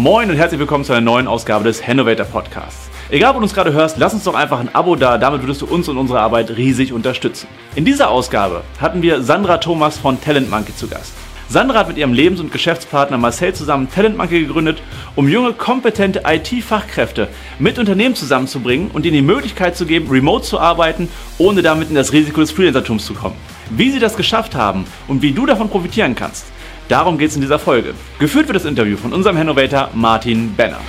Moin und herzlich willkommen zu einer neuen Ausgabe des Hannovator Podcasts. Egal, wo du uns gerade hörst, lass uns doch einfach ein Abo da, damit würdest du uns und unsere Arbeit riesig unterstützen. In dieser Ausgabe hatten wir Sandra Thomas von Talent Monkey zu Gast. Sandra hat mit ihrem Lebens- und Geschäftspartner Marcel zusammen Talent Monkey gegründet, um junge, kompetente IT-Fachkräfte mit Unternehmen zusammenzubringen und ihnen die Möglichkeit zu geben, remote zu arbeiten, ohne damit in das Risiko des Freelancertums zu kommen. Wie sie das geschafft haben und wie du davon profitieren kannst, darum geht es in dieser Folge. Geführt wird das Interview von unserem Hannovator Martin Bennert.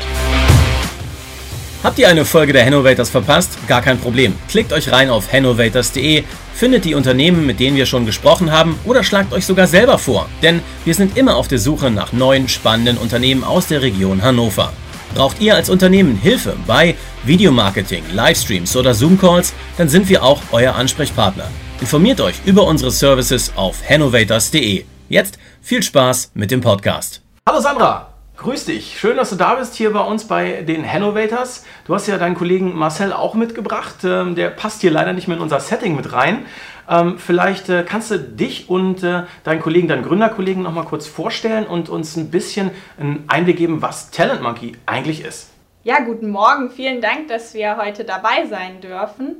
Habt ihr eine Folge der Hannovators verpasst? Gar kein Problem. Klickt euch rein auf hannovators.de, findet die Unternehmen, mit denen wir schon gesprochen haben, oder schlagt euch sogar selber vor. Denn wir sind immer auf der Suche nach neuen, spannenden Unternehmen aus der Region Hannover. Braucht ihr als Unternehmen Hilfe bei Videomarketing, Livestreams oder Zoom-Calls, dann sind wir auch euer Ansprechpartner. Informiert euch über unsere Services auf hannovators.de. Jetzt viel Spaß mit dem Podcast. Hallo Sandra, grüß dich. Schön, dass du da bist hier bei uns bei den Hannovators. Du hast ja deinen Kollegen Marcel auch mitgebracht. Ähm, der passt hier leider nicht mehr in unser Setting mit rein. Ähm, vielleicht äh, kannst du dich und äh, deinen Kollegen, deinen Gründerkollegen noch mal kurz vorstellen und uns ein bisschen einen Einblick geben, was Talent Monkey eigentlich ist. Ja, guten Morgen. Vielen Dank, dass wir heute dabei sein dürfen.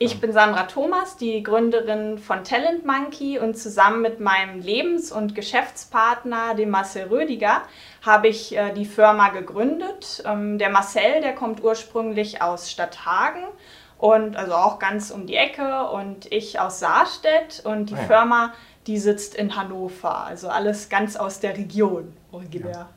Ich bin Sandra Thomas, die Gründerin von Talent Monkey und zusammen mit meinem Lebens- und Geschäftspartner, dem Marcel Rödiger, habe ich äh, die Firma gegründet. Ähm, der Marcel, der kommt ursprünglich aus Stadthagen und also auch ganz um die Ecke und ich aus Saarstedt und die Ah ja. Firma, die sitzt in Hannover, also alles ganz aus der Region originär.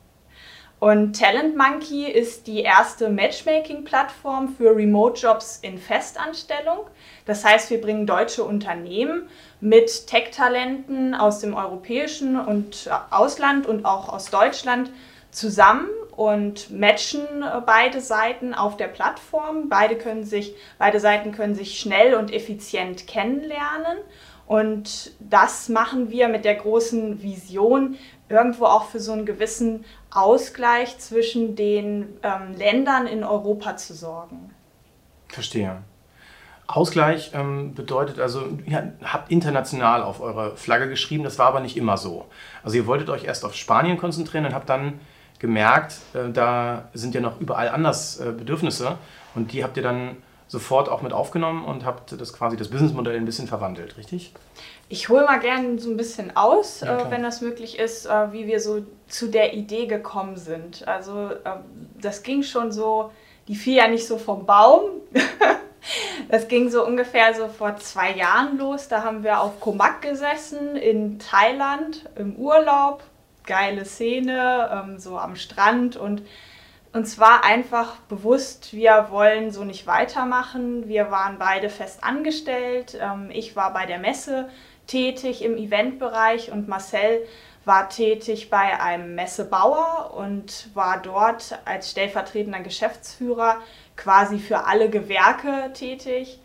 Und Talent Monkey ist die erste Matchmaking-Plattform für Remote-Jobs in Festanstellung. Das heißt, wir bringen deutsche Unternehmen mit Tech-Talenten aus dem europäischen und Ausland und auch aus Deutschland zusammen und matchen äh, beide Seiten auf der Plattform. Beide, können sich, beide Seiten können sich schnell und effizient kennenlernen. Und das machen wir mit der großen Vision, irgendwo auch für so einen gewissen Ausgleich zwischen den ähm, Ländern in Europa zu sorgen. Verstehe. Ausgleich ähm, bedeutet also, ihr habt international auf eure Flagge geschrieben, das war aber nicht immer so. Also ihr wolltet euch erst auf Spanien konzentrieren und habt dann gemerkt, äh, da sind ja noch überall anders äh, Bedürfnisse und die habt ihr dann sofort auch mit aufgenommen und habt das quasi das Businessmodell ein bisschen verwandelt, richtig? Ich hole mal gerne so ein bisschen aus, Ja, äh, wenn das möglich ist, äh, wie wir so zu der Idee gekommen sind. Also äh, das ging schon so, die fiel ja nicht so vom Baum. Das ging so ungefähr so vor zwei Jahren los. Da haben wir auf Komak gesessen in Thailand im Urlaub. Geile Szene, ähm, so am Strand. Und uns war einfach bewusst, wir wollen so nicht weitermachen. Wir waren beide fest angestellt. Ähm, ich war bei der Messe tätig im Eventbereich und Marcel war tätig bei einem Messebauer und war dort als stellvertretender Geschäftsführer quasi für alle Gewerke tätig.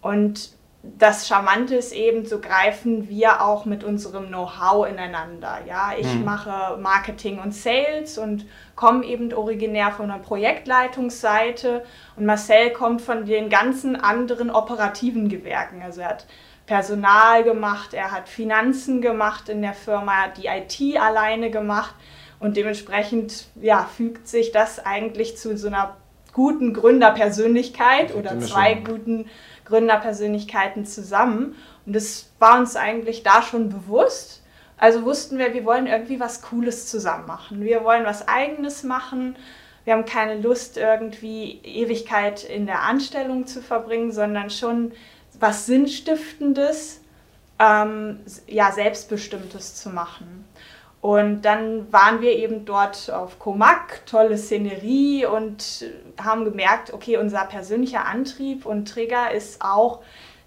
Und das Charmante ist eben, so greifen wir auch mit unserem Know-how ineinander. Ja, ich mache Marketing und Sales und komme eben originär von der Projektleitungsseite und Marcel kommt von den ganzen anderen operativen Gewerken. Also er hat Personal gemacht, er hat Finanzen gemacht in der Firma, er hat die IT alleine gemacht und dementsprechend ja, fügt sich das eigentlich zu so einer guten Gründerpersönlichkeit oder zwei guten Gründerpersönlichkeiten zusammen. Und das war uns eigentlich da schon bewusst. Also wussten wir, wir wollen irgendwie was Cooles zusammen machen. Wir wollen was Eigenes machen. Wir haben keine Lust, irgendwie Ewigkeit in der Anstellung zu verbringen, sondern schon was Sinnstiftendes, ähm, ja, Selbstbestimmtes zu machen. Und dann waren wir eben dort auf Komak, tolle Szenerie und haben gemerkt, okay, unser persönlicher Antrieb und Trigger ist auch,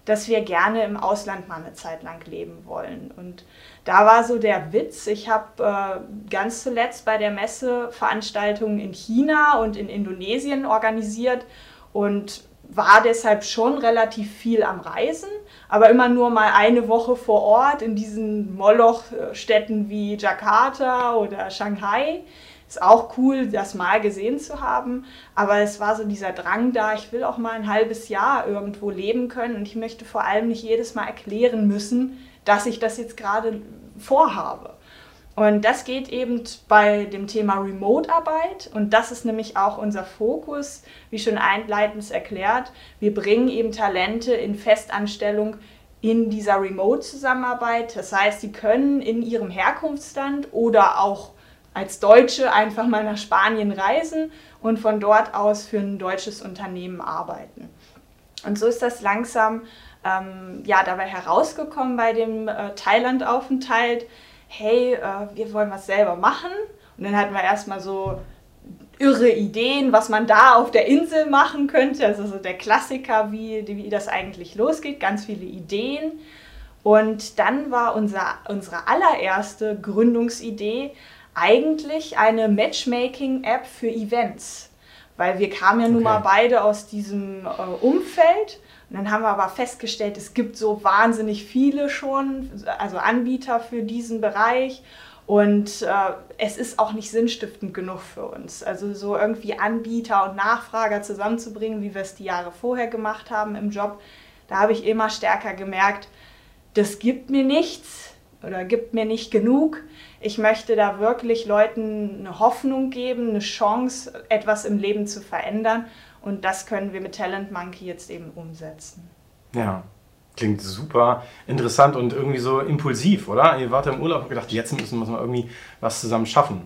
dass wir gerne im Ausland mal eine Zeit lang leben wollen. Und da war so der Witz, ich habe äh, ganz zuletzt bei der Messe Veranstaltungen in China und in Indonesien organisiert und war deshalb schon relativ viel am Reisen, aber immer nur mal eine Woche vor Ort in diesen Moloch-Städten wie Jakarta oder Shanghai. Ist auch cool, das mal gesehen zu haben, aber es war so dieser Drang da, ich will auch mal ein halbes Jahr irgendwo leben können und ich möchte vor allem nicht jedes Mal erklären müssen, dass ich das jetzt gerade vorhabe. Und das geht eben bei dem Thema Remote-Arbeit und das ist nämlich auch unser Fokus, wie schon einleitend erklärt. Wir bringen eben Talente in Festanstellung in dieser Remote-Zusammenarbeit. Das heißt, sie können in ihrem Herkunftsland oder auch als Deutsche einfach mal nach Spanien reisen und von dort aus für ein deutsches Unternehmen arbeiten. Und so ist das langsam ähm, ja, dabei herausgekommen bei dem äh, Thailand-Aufenthalt hey, äh, wir wollen was selber machen. Und dann hatten wir erstmal so irre Ideen, was man da auf der Insel machen könnte. Also so der Klassiker, wie, wie das eigentlich losgeht, ganz viele Ideen. Und dann war unser, unsere allererste Gründungsidee eigentlich eine Matchmaking-App für Events. Weil wir kamen ja okay. nun mal beide aus diesem äh, Umfeld und dann haben wir aber festgestellt, es gibt so wahnsinnig viele schon, also Anbieter für diesen Bereich. Und äh, es ist auch nicht sinnstiftend genug für uns. Also so irgendwie Anbieter und Nachfrager zusammenzubringen, wie wir es die Jahre vorher gemacht haben im Job, da habe ich immer stärker gemerkt, das gibt mir nichts oder gibt mir nicht genug. Ich möchte da wirklich Leuten eine Hoffnung geben, eine Chance, etwas im Leben zu verändern. Und das können wir mit Talent Monkey jetzt eben umsetzen. Ja, klingt super interessant und irgendwie so impulsiv, oder? Ihr wart im Urlaub und gedacht, jetzt müssen wir mal irgendwie was zusammen schaffen.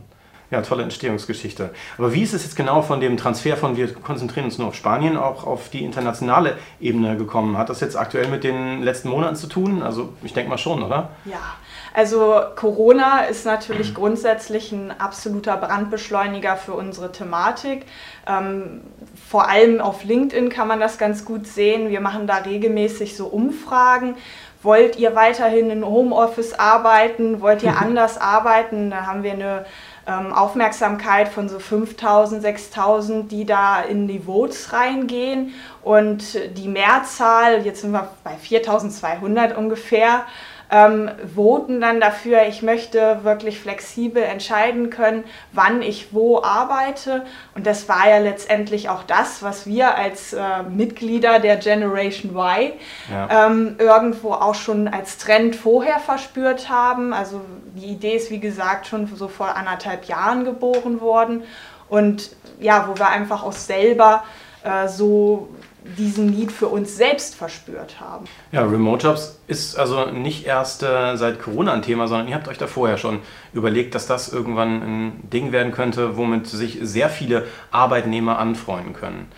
Ja, tolle Entstehungsgeschichte. Aber wie ist es jetzt genau von dem Transfer von wir konzentrieren uns nur auf Spanien auch auf die internationale Ebene gekommen? Hat das jetzt aktuell mit den letzten Monaten zu tun? Also ich denke mal schon, oder? Ja, also Corona ist natürlich grundsätzlich ein absoluter Brandbeschleuniger für unsere Thematik. Ähm, vor allem auf LinkedIn kann man das ganz gut sehen. Wir machen da regelmäßig so Umfragen. Wollt ihr weiterhin in Homeoffice arbeiten? Wollt ihr anders arbeiten? Da haben wir eine ähm, Aufmerksamkeit von so 5000, 6000, die da in die Votes reingehen. Und die Mehrzahl, jetzt sind wir bei 4200 ungefähr, ähm, voten dann dafür, ich möchte wirklich flexibel entscheiden können, wann ich wo arbeite. Und das war ja letztendlich auch das, was wir als äh, Mitglieder der Generation Y ja. ähm, irgendwo auch schon als Trend vorher verspürt haben. Also die Idee ist, wie gesagt, schon so vor anderthalb Jahren geboren worden. Und ja, wo wir einfach auch selber äh, so diesen Need für uns selbst verspürt haben. Ja, Remote Jobs ist also nicht erst äh, seit Corona ein Thema, sondern ihr habt euch da vorher schon überlegt, dass das irgendwann ein Ding werden könnte, womit sich sehr viele Arbeitnehmer anfreunden können.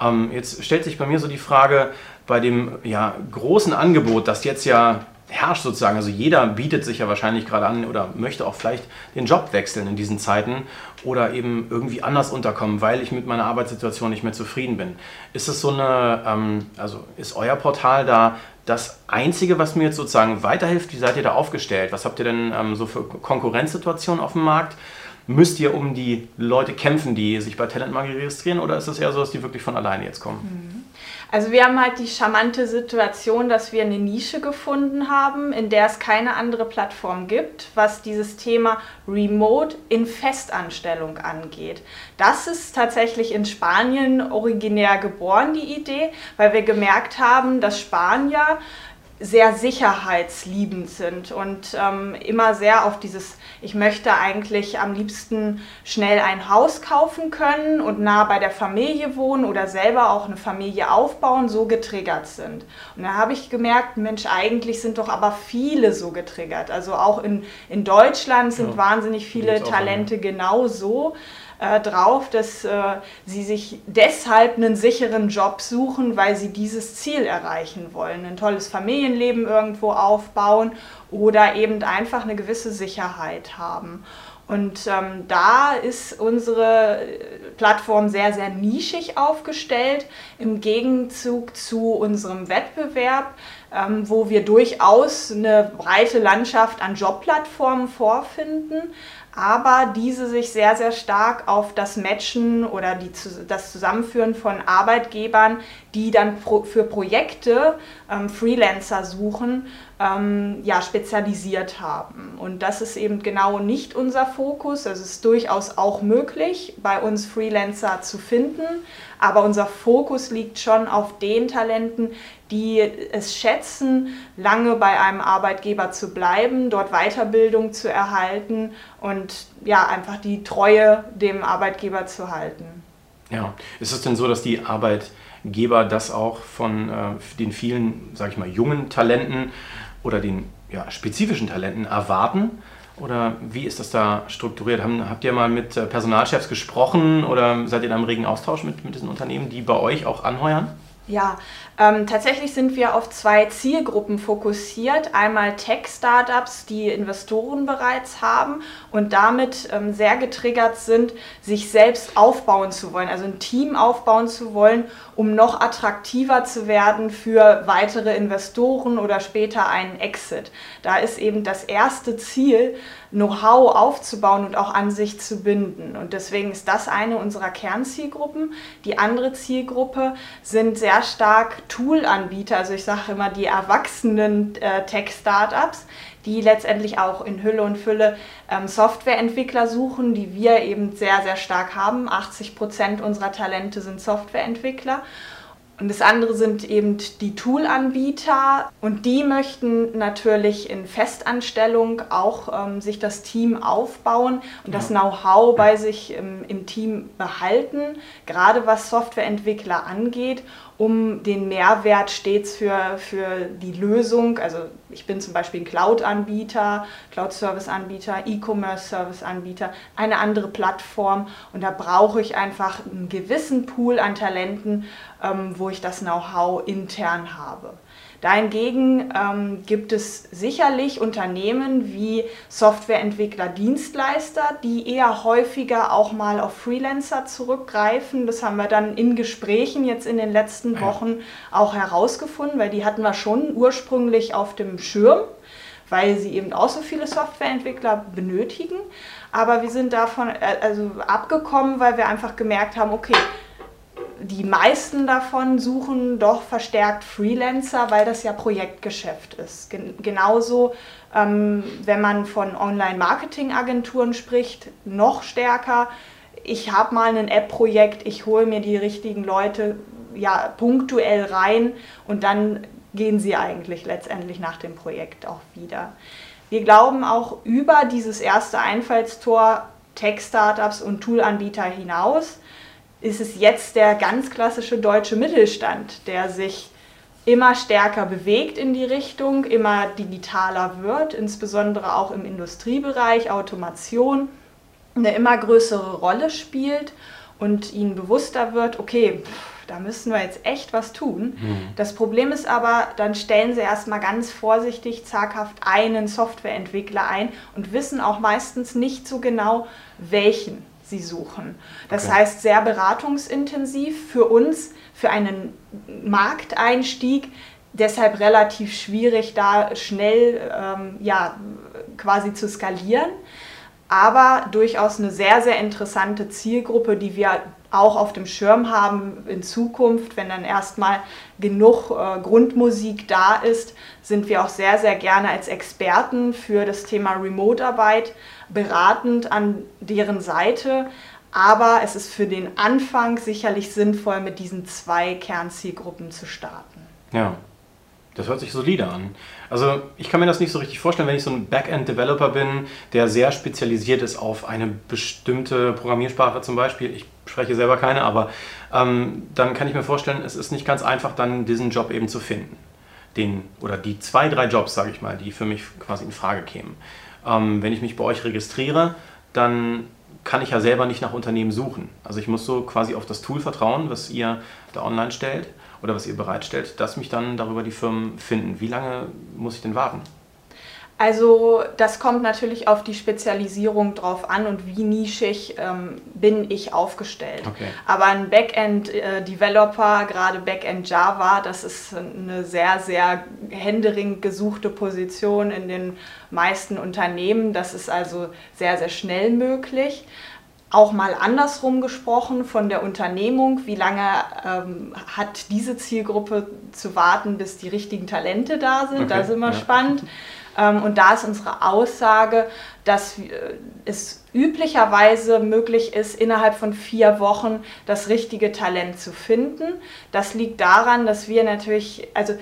Ähm, jetzt stellt sich bei mir so die Frage, bei dem ja, großen Angebot, das jetzt ja herrscht sozusagen. Also jeder bietet sich ja wahrscheinlich gerade an oder möchte auch vielleicht den Job wechseln in diesen Zeiten oder eben irgendwie anders unterkommen, weil ich mit meiner Arbeitssituation nicht mehr zufrieden bin. Ist es so eine, ähm, also ist euer Portal da das Einzige, was mir jetzt sozusagen weiterhilft? Wie seid ihr da aufgestellt? Was habt ihr denn ähm, so für Konkurrenzsituationen auf dem Markt? Müsst ihr um die Leute kämpfen, die sich bei Talent registrieren oder ist es eher so, dass die wirklich von alleine jetzt kommen? Mhm. Also wir haben halt die charmante Situation, dass wir eine Nische gefunden haben, in der es keine andere Plattform gibt, was dieses Thema Remote in Festanstellung angeht. Das ist tatsächlich in Spanien originär geboren, die Idee, weil wir gemerkt haben, dass Spanier sehr sicherheitsliebend sind und ähm, immer sehr auf dieses, ich möchte eigentlich am liebsten schnell ein Haus kaufen können und nah bei der Familie wohnen oder selber auch eine Familie aufbauen, so getriggert sind. Und da habe ich gemerkt, Mensch, eigentlich sind doch aber viele so getriggert. Also auch in, in Deutschland sind ja, wahnsinnig viele Talente genauso äh, drauf, dass äh, sie sich deshalb einen sicheren Job suchen, weil sie dieses Ziel erreichen wollen. Ein tolles Familienleben irgendwo aufbauen oder eben einfach eine gewisse Sicherheit haben. Und ähm, da ist unsere Plattform sehr, sehr nischig aufgestellt im Gegenzug zu unserem Wettbewerb, ähm, wo wir durchaus eine breite Landschaft an Jobplattformen vorfinden, aber diese sich sehr, sehr stark auf das Matchen oder die, das Zusammenführen von Arbeitgebern, die dann pro, für Projekte ähm, Freelancer suchen, ähm, ja, spezialisiert haben. Und das ist eben genau nicht unser Fokus. Es ist durchaus auch möglich, bei uns Freelancer zu finden, aber unser Fokus liegt schon auf den Talenten, die es schätzen, lange bei einem Arbeitgeber zu bleiben, dort Weiterbildung zu erhalten und ja, einfach die Treue dem Arbeitgeber zu halten. Ja, ist es denn so, dass die Arbeitgeber das auch von äh, den vielen, sage ich mal, jungen Talenten oder den ja, spezifischen Talenten erwarten? Oder wie ist das da strukturiert? Haben, habt ihr mal mit äh, Personalchefs gesprochen oder seid ihr in einem regen Austausch mit, mit diesen Unternehmen, die bei euch auch anheuern? Ja, ähm, tatsächlich sind wir auf zwei Zielgruppen fokussiert. Einmal Tech-Startups, die Investoren bereits haben und damit ähm, sehr getriggert sind, sich selbst aufbauen zu wollen, also ein Team aufbauen zu wollen, um noch attraktiver zu werden für weitere Investoren oder später einen Exit. Da ist eben das erste Ziel, Know-how aufzubauen und auch an sich zu binden. Und deswegen ist das eine unserer Kernzielgruppen. Die andere Zielgruppe sind sehr stark Tool-Anbieter, also ich sage immer die erwachsenen äh, Tech-Startups, die letztendlich auch in Hülle und Fülle ähm, Softwareentwickler suchen, die wir eben sehr, sehr stark haben. 80 Prozent unserer Talente sind Softwareentwickler. Und das andere sind eben die Tool-Anbieter und die möchten natürlich in Festanstellung auch ähm, sich das Team aufbauen und ja. das Know-how bei sich im, im Team behalten, gerade was Softwareentwickler angeht um den Mehrwert stets für, für die Lösung, also ich bin zum Beispiel ein Cloud-Anbieter, Cloud-Service-Anbieter, E-Commerce-Service-Anbieter, eine andere Plattform und da brauche ich einfach einen gewissen Pool an Talenten, ähm, wo ich das Know-how intern habe. Dahingegen ähm, gibt es sicherlich Unternehmen wie Softwareentwickler, Dienstleister, die eher häufiger auch mal auf Freelancer zurückgreifen. Das haben wir dann in Gesprächen jetzt in den letzten Wochen auch herausgefunden, weil die hatten wir schon ursprünglich auf dem Schirm weil sie eben auch so viele Softwareentwickler benötigen. Aber wir sind davon äh, also abgekommen, weil wir einfach gemerkt haben, okay, die meisten davon suchen doch verstärkt Freelancer, weil das ja Projektgeschäft ist. Gen genauso, ähm, wenn man von Online-Marketing-Agenturen spricht, noch stärker. Ich habe mal ein App-Projekt, ich hole mir die richtigen Leute ja punktuell rein und dann gehen sie eigentlich letztendlich nach dem Projekt auch wieder. Wir glauben auch über dieses erste Einfallstor Tech-Startups und Toolanbieter hinaus, ist es jetzt der ganz klassische deutsche Mittelstand, der sich immer stärker bewegt in die Richtung, immer digitaler wird, insbesondere auch im Industriebereich, Automation eine immer größere Rolle spielt und ihnen bewusster wird, okay, da müssen wir jetzt echt was tun. Mhm. Das Problem ist aber, dann stellen sie erstmal ganz vorsichtig, zaghaft einen Softwareentwickler ein und wissen auch meistens nicht so genau, welchen sie suchen. Das okay. heißt, sehr beratungsintensiv für uns, für einen Markteinstieg, deshalb relativ schwierig, da schnell ähm, ja, quasi zu skalieren. Aber durchaus eine sehr, sehr interessante Zielgruppe, die wir auch auf dem Schirm haben in Zukunft, wenn dann erstmal genug äh, Grundmusik da ist, sind wir auch sehr, sehr gerne als Experten für das Thema Remote-Arbeit beratend an deren Seite. Aber es ist für den Anfang sicherlich sinnvoll, mit diesen zwei Kernzielgruppen zu starten. Ja, das hört sich solide an. Also ich kann mir das nicht so richtig vorstellen, wenn ich so ein Backend-Developer bin, der sehr spezialisiert ist auf eine bestimmte Programmiersprache zum Beispiel. Ich spreche selber keine, aber ähm, dann kann ich mir vorstellen, es ist nicht ganz einfach, dann diesen Job eben zu finden. Den, oder die zwei, drei Jobs, sage ich mal, die für mich quasi in Frage kämen. Ähm, wenn ich mich bei euch registriere, dann kann ich ja selber nicht nach Unternehmen suchen. Also ich muss so quasi auf das Tool vertrauen, was ihr da online stellt oder was ihr bereitstellt, dass mich dann darüber die Firmen finden. Wie lange muss ich denn warten? Also das kommt natürlich auf die Spezialisierung drauf an und wie nischig ähm, bin ich aufgestellt. Okay. Aber ein Backend-Developer, äh, gerade Backend Java, das ist eine sehr, sehr händeringend gesuchte Position in den meisten Unternehmen. Das ist also sehr, sehr schnell möglich auch mal andersrum gesprochen von der Unternehmung, wie lange ähm, hat diese Zielgruppe zu warten, bis die richtigen Talente da sind, okay, da sind wir ja. spannend. Ähm, und da ist unsere Aussage, dass es üblicherweise möglich ist, innerhalb von vier Wochen das richtige Talent zu finden. Das liegt daran, dass wir natürlich, also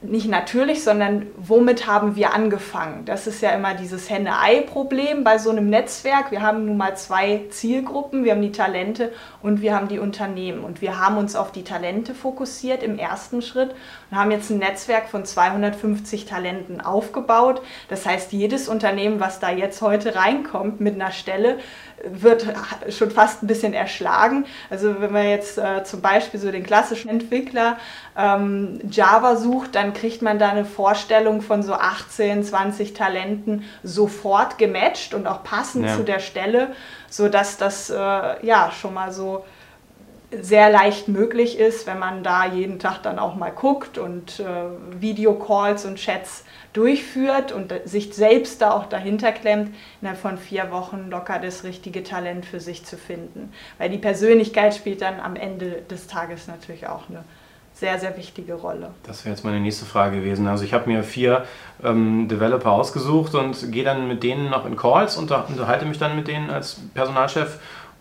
nicht natürlich, sondern womit haben wir angefangen? Das ist ja immer dieses Henne-Ei-Problem bei so einem Netzwerk. Wir haben nun mal zwei Zielgruppen. Wir haben die Talente und wir haben die Unternehmen. Und wir haben uns auf die Talente fokussiert im ersten Schritt und haben jetzt ein Netzwerk von 250 Talenten aufgebaut. Das heißt, jedes Unternehmen, was da jetzt heute reinkommt mit einer Stelle, wird schon fast ein bisschen erschlagen. Also wenn man jetzt äh, zum Beispiel so den klassischen Entwickler ähm, Java sucht, dann kriegt man da eine Vorstellung von so 18, 20 Talenten sofort gematcht und auch passend ja. zu der Stelle, sodass das äh, ja schon mal so sehr leicht möglich ist, wenn man da jeden Tag dann auch mal guckt und äh, Videocalls und Chats durchführt und sich selbst da auch dahinter klemmt, innerhalb von vier Wochen locker das richtige Talent für sich zu finden. Weil die Persönlichkeit spielt dann am Ende des Tages natürlich auch eine sehr, sehr wichtige Rolle. Das wäre jetzt meine nächste Frage gewesen. Also ich habe mir vier ähm, Developer ausgesucht und gehe dann mit denen noch in Calls und unterhalte mich dann mit denen als Personalchef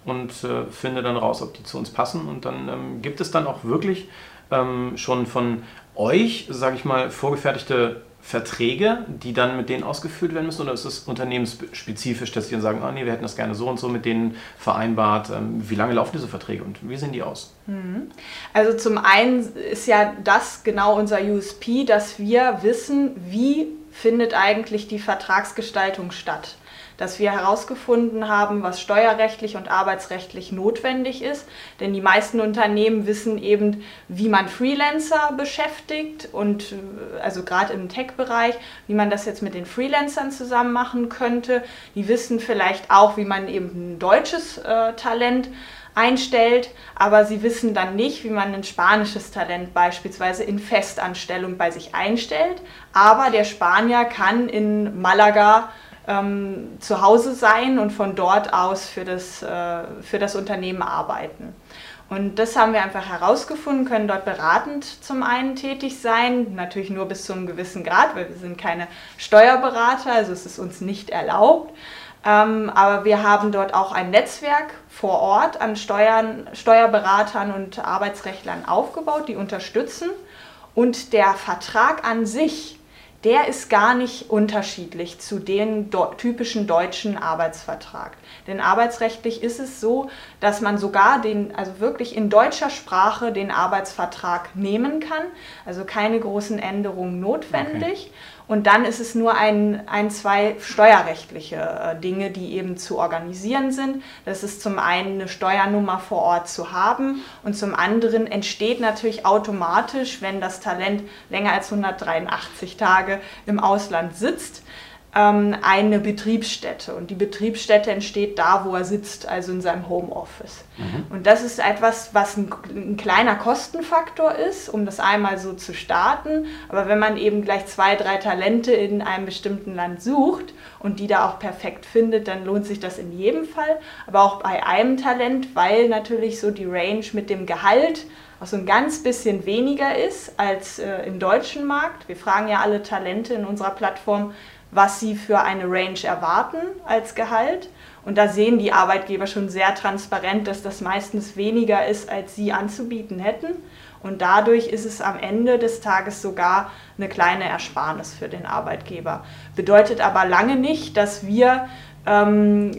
und äh, finde dann raus, ob die zu uns passen. Und dann ähm, gibt es dann auch wirklich ähm, schon von euch, sage ich mal, vorgefertigte Verträge, die dann mit denen ausgefüllt werden müssen? Oder ist es unternehmensspezifisch, dass die dann sagen, oh nee, wir hätten das gerne so und so mit denen vereinbart? Ähm, wie lange laufen diese Verträge und wie sehen die aus? Mhm. Also zum einen ist ja das genau unser USP, dass wir wissen, wie findet eigentlich die Vertragsgestaltung statt dass wir herausgefunden haben, was steuerrechtlich und arbeitsrechtlich notwendig ist. Denn die meisten Unternehmen wissen eben, wie man Freelancer beschäftigt und äh, also gerade im Tech-Bereich, wie man das jetzt mit den Freelancern zusammen machen könnte. Die wissen vielleicht auch, wie man eben ein deutsches äh, Talent einstellt, aber sie wissen dann nicht, wie man ein spanisches Talent beispielsweise in Festanstellung bei sich einstellt. Aber der Spanier kann in Malaga ähm, zu Hause sein und von dort aus für das, äh, für das Unternehmen arbeiten. Und das haben wir einfach herausgefunden, können dort beratend zum einen tätig sein, natürlich nur bis zu einem gewissen Grad, weil wir sind keine Steuerberater, also es ist uns nicht erlaubt. Ähm, aber wir haben dort auch ein Netzwerk vor Ort an Steuern, Steuerberatern und Arbeitsrechtlern aufgebaut, die unterstützen. Und der Vertrag an sich der ist gar nicht unterschiedlich zu dem typischen deutschen Arbeitsvertrag. Denn arbeitsrechtlich ist es so, dass man sogar den, also wirklich in deutscher Sprache den Arbeitsvertrag nehmen kann. Also keine großen Änderungen notwendig. Okay. Und dann ist es nur ein, ein zwei steuerrechtliche äh, Dinge, die eben zu organisieren sind. Das ist zum einen eine Steuernummer vor Ort zu haben und zum anderen entsteht natürlich automatisch, wenn das Talent länger als 183 Tage im Ausland sitzt, eine Betriebsstätte. Und die Betriebsstätte entsteht da, wo er sitzt, also in seinem Homeoffice. Mhm. Und das ist etwas, was ein, ein, kleiner Kostenfaktor ist, um das einmal so zu starten. Aber wenn man eben gleich zwei, drei Talente in einem bestimmten Land sucht und die da auch perfekt findet, dann lohnt sich das in jedem Fall. Aber auch bei einem Talent, weil natürlich so die Range mit dem Gehalt auch so ein ganz bisschen weniger ist als äh, im deutschen Markt. Wir fragen ja alle Talente in unserer Plattform, was sie für eine Range erwarten als Gehalt. Und da sehen die Arbeitgeber schon sehr transparent, dass das meistens weniger ist, als sie anzubieten hätten. Und dadurch ist es am Ende des Tages sogar eine kleine Ersparnis für den Arbeitgeber. Bedeutet aber lange nicht, dass wir ähm,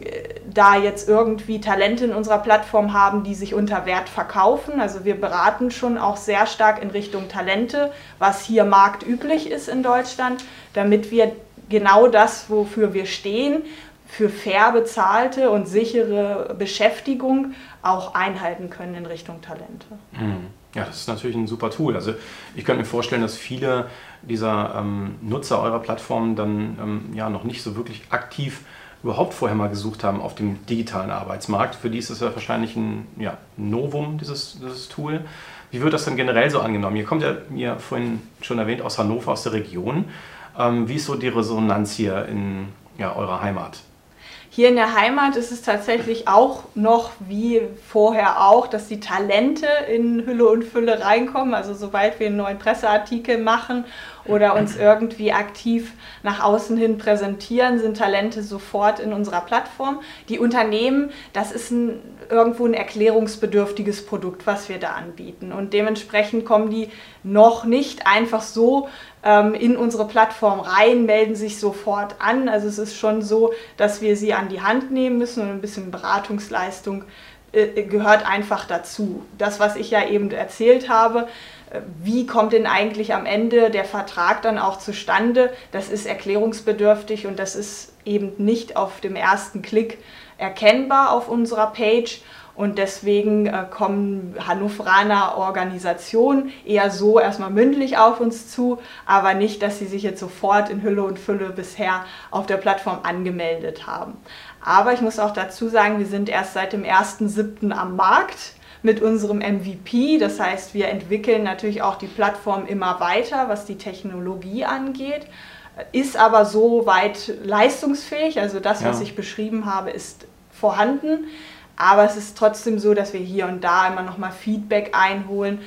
da jetzt irgendwie Talente in unserer Plattform haben, die sich unter Wert verkaufen. Also wir beraten schon auch sehr stark in Richtung Talente, was hier marktüblich ist in Deutschland, damit wir genau das, wofür wir stehen, für fair bezahlte und sichere Beschäftigung auch einhalten können in Richtung Talente. Mhm. Ja, das ist natürlich ein super Tool. Also ich könnte mir vorstellen, dass viele dieser ähm, Nutzer eurer Plattform dann ähm, ja noch nicht so wirklich aktiv überhaupt vorher mal gesucht haben auf dem digitalen Arbeitsmarkt. Für die ist es ja wahrscheinlich ein ja, Novum, dieses, dieses Tool. Wie wird das denn generell so angenommen? Ihr kommt ja, wie vorhin schon erwähnt, aus Hannover, aus der Region. Ähm, wie ist so die Resonanz hier in ja, eurer Heimat? Hier in der Heimat ist es tatsächlich auch noch wie vorher auch, dass die Talente in Hülle und Fülle reinkommen. Also sobald wir einen neuen Presseartikel machen oder uns irgendwie aktiv nach außen hin präsentieren, sind Talente sofort in unserer Plattform. Die Unternehmen, das ist ein, irgendwo ein erklärungsbedürftiges Produkt, was wir da anbieten. Und dementsprechend kommen die noch nicht einfach so in unsere Plattform rein, melden sich sofort an. Also es ist schon so, dass wir sie an die Hand nehmen müssen und ein bisschen Beratungsleistung äh, gehört einfach dazu. Das, was ich ja eben erzählt habe, äh, wie kommt denn eigentlich am Ende der Vertrag dann auch zustande, das ist erklärungsbedürftig und das ist eben nicht auf dem ersten Klick erkennbar auf unserer Page. Und deswegen äh, kommen Hannoveraner Organisationen eher so erstmal mündlich auf uns zu, aber nicht, dass sie sich jetzt sofort in Hülle und Fülle bisher auf der Plattform angemeldet haben. Aber ich muss auch dazu sagen, wir sind erst seit dem 1.7. am Markt mit unserem MVP. Das heißt, wir entwickeln natürlich auch die Plattform immer weiter, was die Technologie angeht, ist aber so weit leistungsfähig. Also das, was ja. ich beschrieben habe, ist vorhanden. Aber es ist trotzdem so, dass wir hier und da immer noch mal Feedback einholen.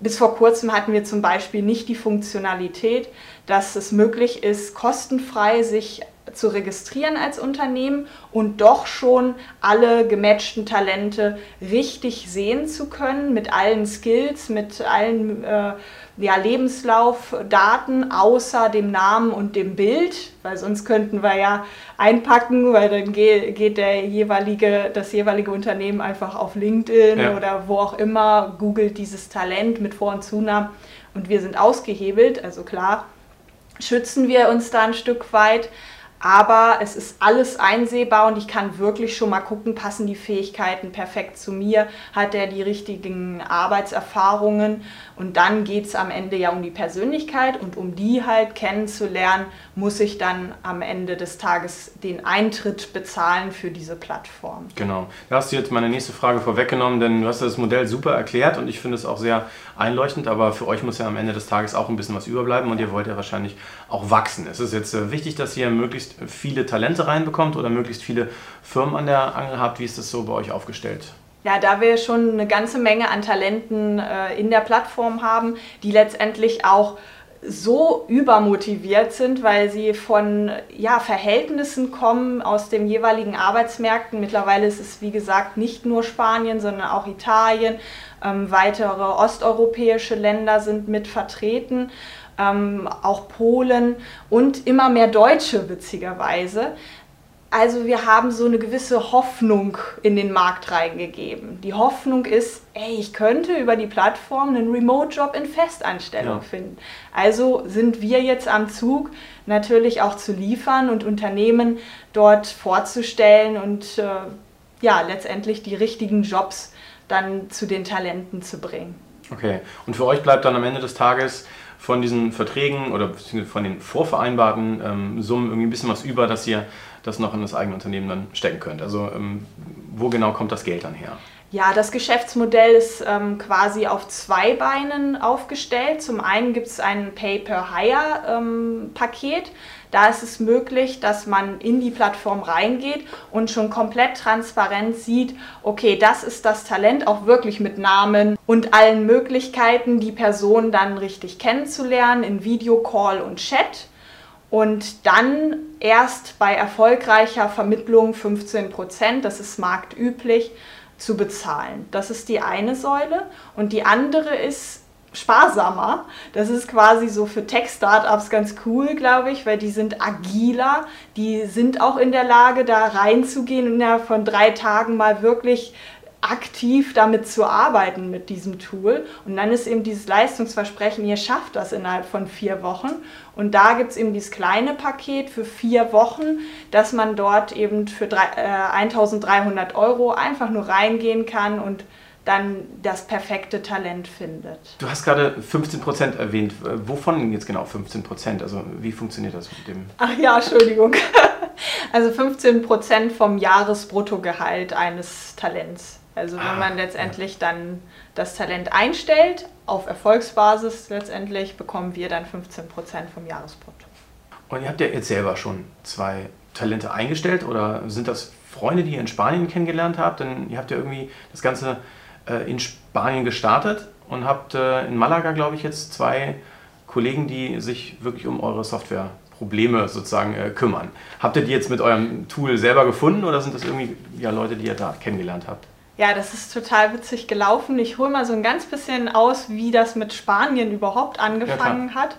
Bis vor kurzem hatten wir zum Beispiel nicht die Funktionalität, dass es möglich ist, kostenfrei sich zu registrieren als Unternehmen und doch schon alle gematchten Talente richtig sehen zu können, mit allen Skills, mit allen äh, ja, Lebenslaufdaten außer dem Namen und dem Bild, weil sonst könnten wir ja einpacken, weil dann geht, der jeweilige, das jeweilige Unternehmen einfach auf LinkedIn ja. oder wo auch immer, googelt dieses Talent mit Vor- und Zunamen und wir sind ausgehebelt, also klar, schützen wir uns da ein Stück weit. Aber es ist alles einsehbar und ich kann wirklich schon mal gucken, passen die Fähigkeiten perfekt zu mir, hat er die richtigen Arbeitserfahrungen und dann geht es am Ende ja um die Persönlichkeit und um die halt kennenzulernen, muss ich dann am Ende des Tages den Eintritt bezahlen für diese Plattform. Genau. Da hast du jetzt meine nächste Frage vorweggenommen, denn du hast das Modell super erklärt und ich finde es auch sehr einleuchtend, aber für euch muss ja am Ende des Tages auch ein bisschen was überbleiben und ihr wollt ja wahrscheinlich auch wachsen. Es ist jetzt äh, wichtig, dass ihr möglichst viele Talente reinbekommt oder möglichst viele Firmen an der Angel habt. Wie ist das so bei euch aufgestellt? Ja, da wir schon eine ganze Menge an Talenten äh, in der Plattform haben, die letztendlich auch so übermotiviert sind, weil sie von ja, Verhältnissen kommen aus den jeweiligen Arbeitsmärkten. Mittlerweile ist es, wie gesagt, nicht nur Spanien, sondern auch Italien. Ähm, weitere osteuropäische Länder sind mit vertreten, ähm, auch Polen und immer mehr Deutsche, witzigerweise. Also wir haben so eine gewisse Hoffnung in den Markt reingegeben. Die Hoffnung ist, ey, ich könnte über die Plattform einen Remote-Job in Festanstellung ja. finden. Also sind wir jetzt am Zug, natürlich auch zu liefern und Unternehmen dort vorzustellen und äh, ja, letztendlich die richtigen Jobs dann zu den Talenten zu bringen. Okay, und für euch bleibt dann am Ende des Tages von diesen Verträgen oder von den vorvereinbarten ähm, Summen irgendwie ein bisschen was über, dass ihr das noch in das eigene Unternehmen dann stecken könnt. Also ähm, wo genau kommt das Geld dann her? Ja, das Geschäftsmodell ist ähm, quasi auf zwei Beinen aufgestellt. Zum einen gibt es ein Pay-per-Hire-Paket. Ähm, da ist es möglich, dass man in die Plattform reingeht und schon komplett transparent sieht, okay, das ist das Talent, auch wirklich mit Namen und allen Möglichkeiten, die Person dann richtig kennenzulernen in Videocall und Chat und dann erst bei erfolgreicher Vermittlung 15 Prozent, das ist marktüblich, zu bezahlen. Das ist die eine Säule. Und die andere ist sparsamer. Das ist quasi so für Tech-Startups ganz cool, glaube ich, weil die sind agiler, die sind auch in der Lage, da reinzugehen und innerhalb von drei Tagen mal wirklich aktiv damit zu arbeiten mit diesem Tool. Und dann ist eben dieses Leistungsversprechen, ihr schafft das innerhalb von vier Wochen. Und da gibt es eben dieses kleine Paket für vier Wochen, dass man dort eben für drei, äh, 1300 Euro einfach nur reingehen kann und dann das perfekte Talent findet. Du hast gerade 15% erwähnt. Wovon jetzt genau 15%? Also wie funktioniert das mit dem? Ach ja, Entschuldigung. Also 15% vom Jahresbruttogehalt eines Talents. Also wenn ah, man letztendlich ja. dann das Talent einstellt, auf Erfolgsbasis letztendlich, bekommen wir dann 15% vom Jahresbrutto. Und ihr habt ja jetzt selber schon zwei Talente eingestellt oder sind das Freunde, die ihr in Spanien kennengelernt habt? Denn ihr habt ja irgendwie das Ganze in Spanien gestartet und habt äh, in Malaga, glaube ich, jetzt zwei Kollegen, die sich wirklich um eure Softwareprobleme sozusagen äh, kümmern. Habt ihr die jetzt mit eurem Tool selber gefunden oder sind das irgendwie ja, Leute, die ihr da kennengelernt habt? Ja, das ist total witzig gelaufen. Ich hole mal so ein ganz bisschen aus, wie das mit Spanien überhaupt angefangen ja, hat.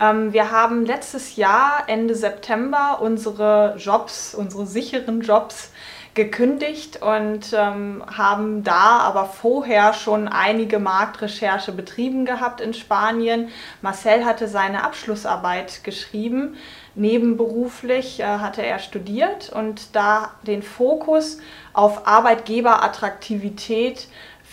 Ähm, wir haben letztes Jahr, Ende September, unsere Jobs, unsere sicheren Jobs gekündigt und ähm, haben da aber vorher schon einige Marktrecherche betrieben gehabt in Spanien. Marcel hatte seine Abschlussarbeit geschrieben Nebenberuflich äh, hatte er studiert und da den Fokus auf Arbeitgeberattraktivität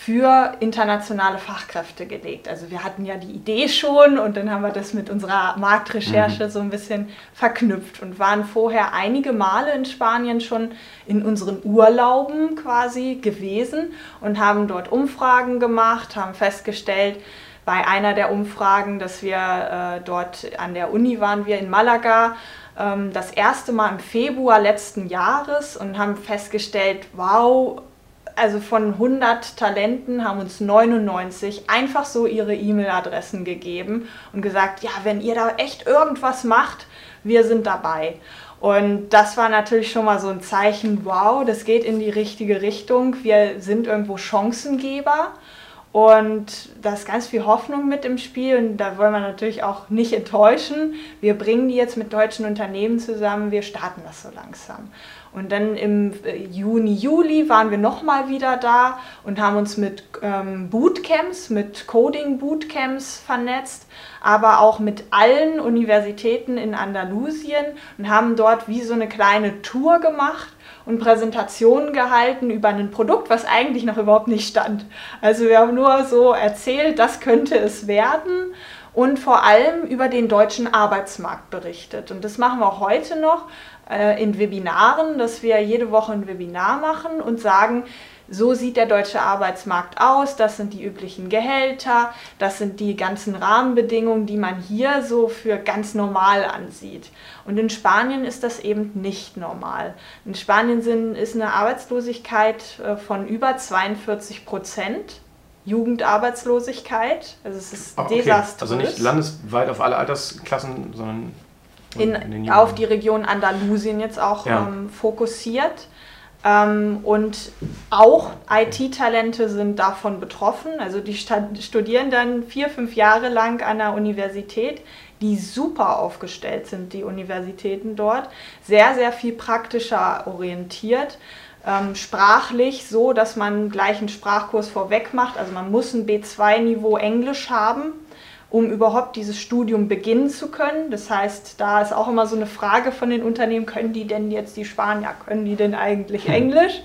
für internationale Fachkräfte gelegt. Also wir hatten ja die Idee schon und dann haben wir das mit unserer Marktrecherche mhm. so ein bisschen verknüpft und waren vorher einige Male in Spanien schon in unseren Urlauben quasi gewesen und haben dort Umfragen gemacht, haben festgestellt, bei einer der Umfragen, dass wir äh, dort an der Uni waren, wir in Malaga, ähm, das erste Mal im Februar letzten Jahres und haben festgestellt, wow, also von 100 Talenten haben uns 99 einfach so ihre E-Mail-Adressen gegeben und gesagt, ja, wenn ihr da echt irgendwas macht, wir sind dabei. Und das war natürlich schon mal so ein Zeichen, wow, das geht in die richtige Richtung. Wir sind irgendwo Chancengeber. Und da ist ganz viel Hoffnung mit im Spiel und da wollen wir natürlich auch nicht enttäuschen. Wir bringen die jetzt mit deutschen Unternehmen zusammen, wir starten das so langsam. Und dann im äh, Juni, Juli waren wir nochmal wieder da und haben uns mit ähm, Bootcamps, mit Coding-Bootcamps vernetzt, aber auch mit allen Universitäten in Andalusien und haben dort wie so eine kleine Tour gemacht und Präsentationen gehalten über ein Produkt, was eigentlich noch überhaupt nicht stand. Also wir haben nur so erzählt, das könnte es werden und vor allem über den deutschen Arbeitsmarkt berichtet. Und das machen wir auch heute noch in Webinaren, dass wir jede Woche ein Webinar machen und sagen, so sieht der deutsche Arbeitsmarkt aus, das sind die üblichen Gehälter, das sind die ganzen Rahmenbedingungen, die man hier so für ganz normal ansieht. Und in Spanien ist das eben nicht normal. In Spanien sind, ist eine Arbeitslosigkeit äh, von über 42 Prozent. Jugendarbeitslosigkeit, also es ist okay. desaströs. Also nicht landesweit auf alle Altersklassen, sondern in, in auf die Region Andalusien jetzt auch ja. ähm, fokussiert. Ähm, und auch IT-Talente sind davon betroffen. Also die studieren dann vier, fünf Jahre lang an der Universität, die super aufgestellt sind, die Universitäten dort. Sehr, sehr viel praktischer orientiert. Ähm, sprachlich so, dass man gleich einen Sprachkurs vorweg macht. Also man muss ein B2-Niveau Englisch haben um überhaupt dieses Studium beginnen zu können. Das heißt, da ist auch immer so eine Frage von den Unternehmen, können die denn jetzt die Spanier, können die denn eigentlich hm. Englisch?